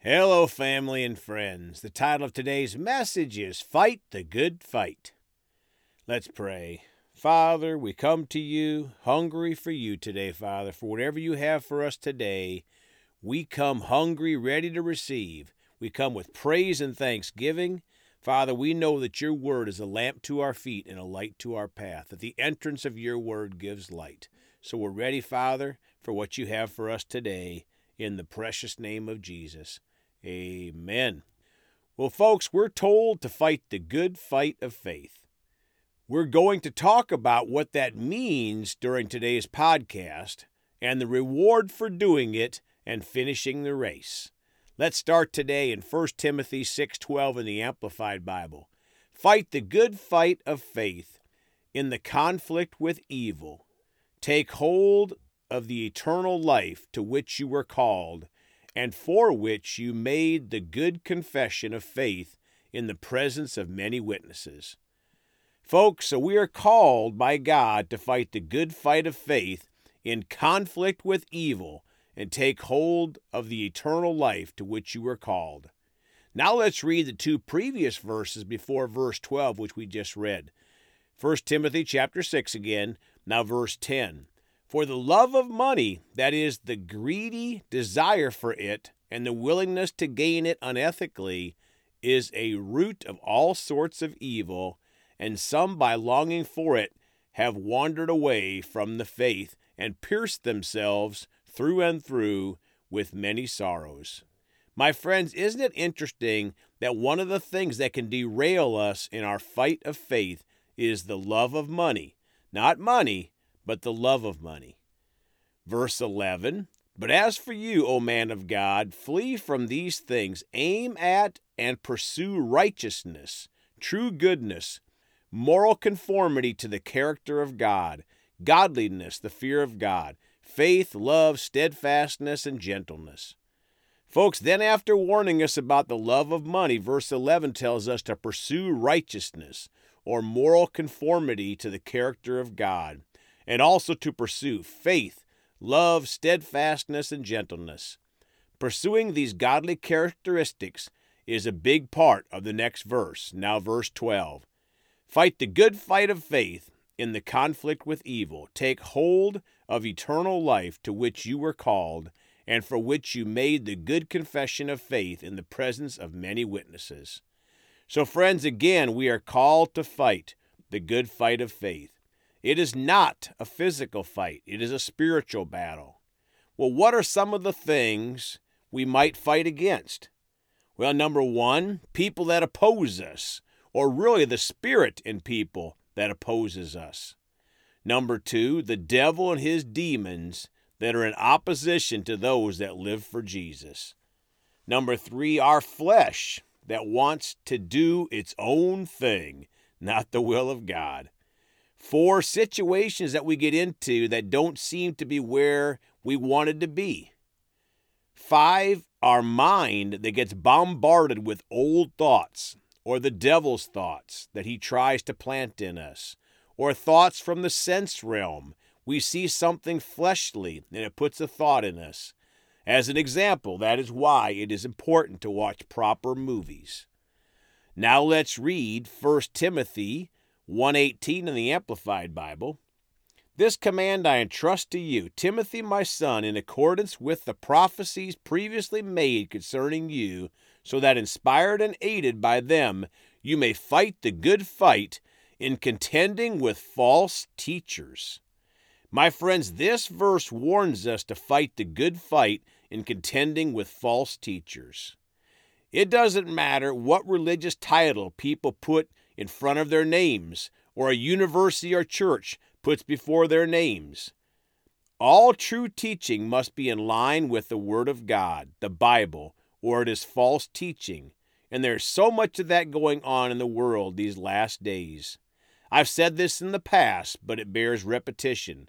Hello, family and friends. The title of today's message is Fight the Good Fight. Let's pray. Father, we come to you hungry for you today, Father, for whatever you have for us today. We come hungry, ready to receive. We come with praise and thanksgiving. Father, we know that your word is a lamp to our feet and a light to our path, that the entrance of your word gives light. So we're ready, Father, for what you have for us today in the precious name of Jesus. Amen. Well, folks, we're told to fight the good fight of faith. We're going to talk about what that means during today's podcast and the reward for doing it and finishing the race. Let's start today in 1 Timothy 6:12 in the Amplified Bible. Fight the good fight of faith in the conflict with evil. Take hold of the eternal life to which you were called and for which you made the good confession of faith in the presence of many witnesses. Folks, so we are called by God to fight the good fight of faith in conflict with evil and take hold of the eternal life to which you were called. Now let's read the two previous verses before verse 12 which we just read. 1 Timothy chapter 6 again, now verse 10. For the love of money, that is, the greedy desire for it and the willingness to gain it unethically, is a root of all sorts of evil, and some by longing for it have wandered away from the faith and pierced themselves through and through with many sorrows. My friends, isn't it interesting that one of the things that can derail us in our fight of faith is the love of money? Not money, but the love of money. Verse 11 But as for you, O man of God, flee from these things, aim at and pursue righteousness, true goodness, moral conformity to the character of God, godliness, the fear of God, faith, love, steadfastness, and gentleness. Folks, then after warning us about the love of money, verse 11 tells us to pursue righteousness or moral conformity to the character of God and also to pursue faith, love, steadfastness, and gentleness. Pursuing these godly characteristics is a big part of the next verse, now verse 12. Fight the good fight of faith in the conflict with evil. Take hold of eternal life to which you were called and for which you made the good confession of faith in the presence of many witnesses. So, friends, again, we are called to fight the good fight of faith. It is not a physical fight, it is a spiritual battle. Well, what are some of the things we might fight against? Well, number one, people that oppose us, or really the spirit in people that opposes us. Number two, the devil and his demons that are in opposition to those that live for Jesus. Number three, our flesh that wants to do its own thing, not the will of God for situations that we get into that don't seem to be where we wanted to be. Five, our mind that gets bombarded with old thoughts or the devil's thoughts that he tries to plant in us, or thoughts from the sense realm. We see something fleshly and it puts a thought in us. As an example, that is why it is important to watch proper movies. Now let's read 1 Timothy 118 in the Amplified Bible. This command I entrust to you, Timothy, my son, in accordance with the prophecies previously made concerning you, so that inspired and aided by them, you may fight the good fight in contending with false teachers. My friends, this verse warns us to fight the good fight in contending with false teachers. It doesn't matter what religious title people put in front of their names, or a university or church puts before their names. All true teaching must be in line with the Word of God, the Bible, or it is false teaching. And there's so much of that going on in the world these last days. I've said this in the past, but it bears repetition.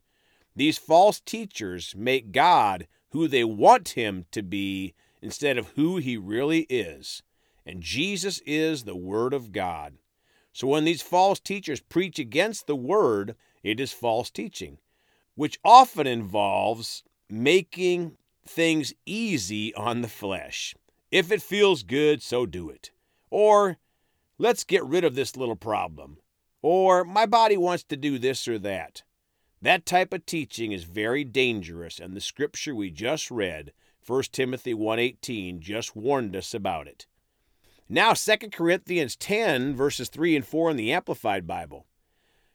These false teachers make God who they want him to be instead of who he really is. And Jesus is the Word of God. So when these false teachers preach against the word, it is false teaching, which often involves making things easy on the flesh. If it feels good, so do it. Or, let's get rid of this little problem. Or, my body wants to do this or that. That type of teaching is very dangerous, and the scripture we just read, 1 Timothy 1:18, just warned us about it. Now 2 Corinthians 10 verses 3 and 4 in the Amplified Bible.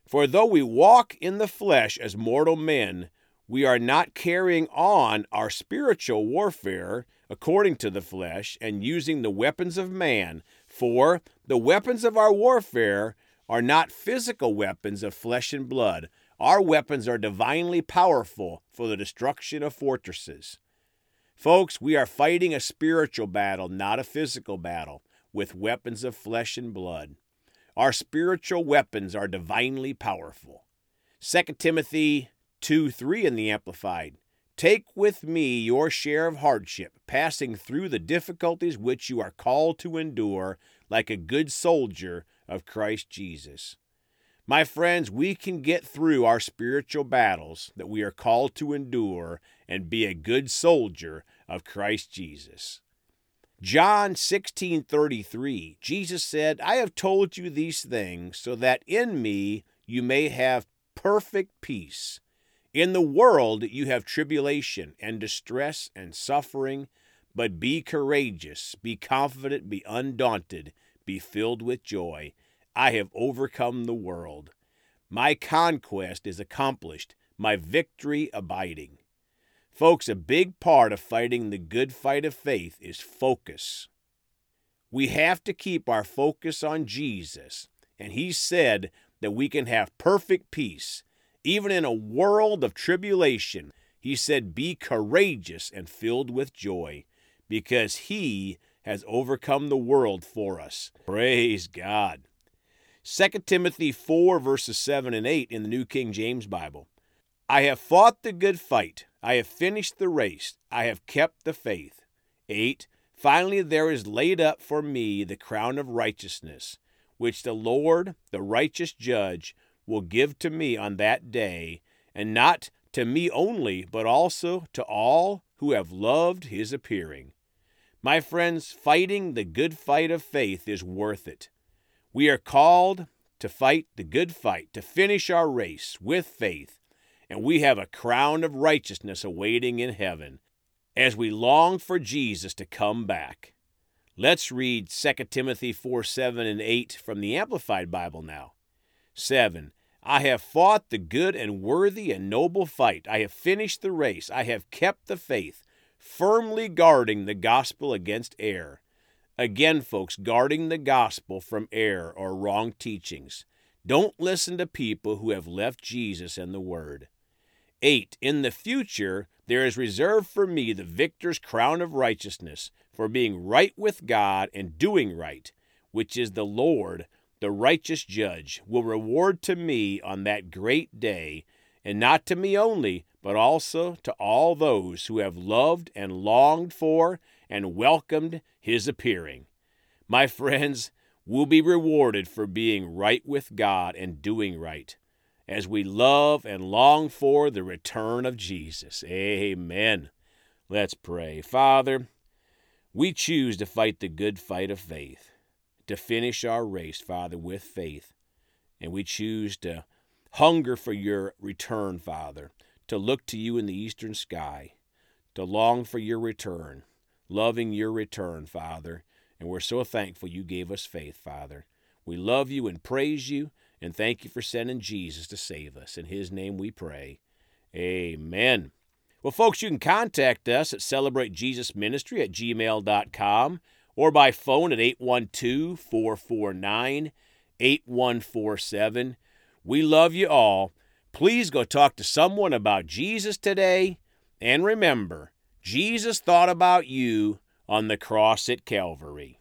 For though we walk in the flesh as mortal men, we are not carrying on our spiritual warfare according to the flesh and using the weapons of man, for the weapons of our warfare are not physical weapons of flesh and blood. Our weapons are divinely powerful for the destruction of fortresses. Folks, we are fighting a spiritual battle, not a physical battle, with weapons of flesh and blood. Our spiritual weapons are divinely powerful. 2 Timothy 2 3 in the Amplified. Take with me your share of hardship, passing through the difficulties which you are called to endure like a good soldier of Christ Jesus. My friends, we can get through our spiritual battles that we are called to endure and be a good soldier of Christ Jesus. John 16:33 Jesus said, "I have told you these things so that in me you may have perfect peace. In the world you have tribulation and distress and suffering, but be courageous, be confident, be undaunted, be filled with joy. I have overcome the world. My conquest is accomplished, my victory abiding. Folks, a big part of fighting the good fight of faith is focus. We have to keep our focus on Jesus, and He said that we can have perfect peace even in a world of tribulation, he said, Be courageous and filled with joy, because he has overcome the world for us. Praise God. 2 Timothy 4, verses 7 and 8 in the New King James Bible. I have fought the good fight. I have finished the race. I have kept the faith. 8. Finally, there is laid up for me the crown of righteousness, which the Lord, the righteous judge, will give to me on that day, and not to me only, but also to all who have loved his appearing. My friends, fighting the good fight of faith is worth it. We are called to fight the good fight, to finish our race with faith, and we have a crown of righteousness awaiting in heaven as we long for Jesus to come back. Let's read 2 Timothy 4 7 and 8 from the Amplified Bible now. 7. I have fought the good and worthy and noble fight. I have finished the race. I have kept the faith, firmly guarding the gospel against error. Again, folks, guarding the gospel from error or wrong teachings. Don't listen to people who have left Jesus and the Word. 8. In the future, there is reserved for me the victor's crown of righteousness for being right with God and doing right, which is the Lord the righteous judge, will reward to me on that great day, and not to me only, but also to all those who have loved and longed for and welcomed his appearing. My friends, we'll be rewarded for being right with God and doing right as we love and long for the return of Jesus. Amen. Let's pray. Father, we choose to fight the good fight of faith to finish our race, Father, with faith. And we choose to hunger for your return, Father, to look to you in the eastern sky, to long for your return, loving your return, Father. And we're so thankful you gave us faith, Father. We love you and praise you and thank you for sending Jesus to save us. In his name we pray. Amen. Well, folks, you can contact us at celebratejesusministry at gmail.com or by phone at 812 449 8147. We love you all. Please go talk to someone about Jesus today. And remember, Jesus thought about you on the cross at Calvary.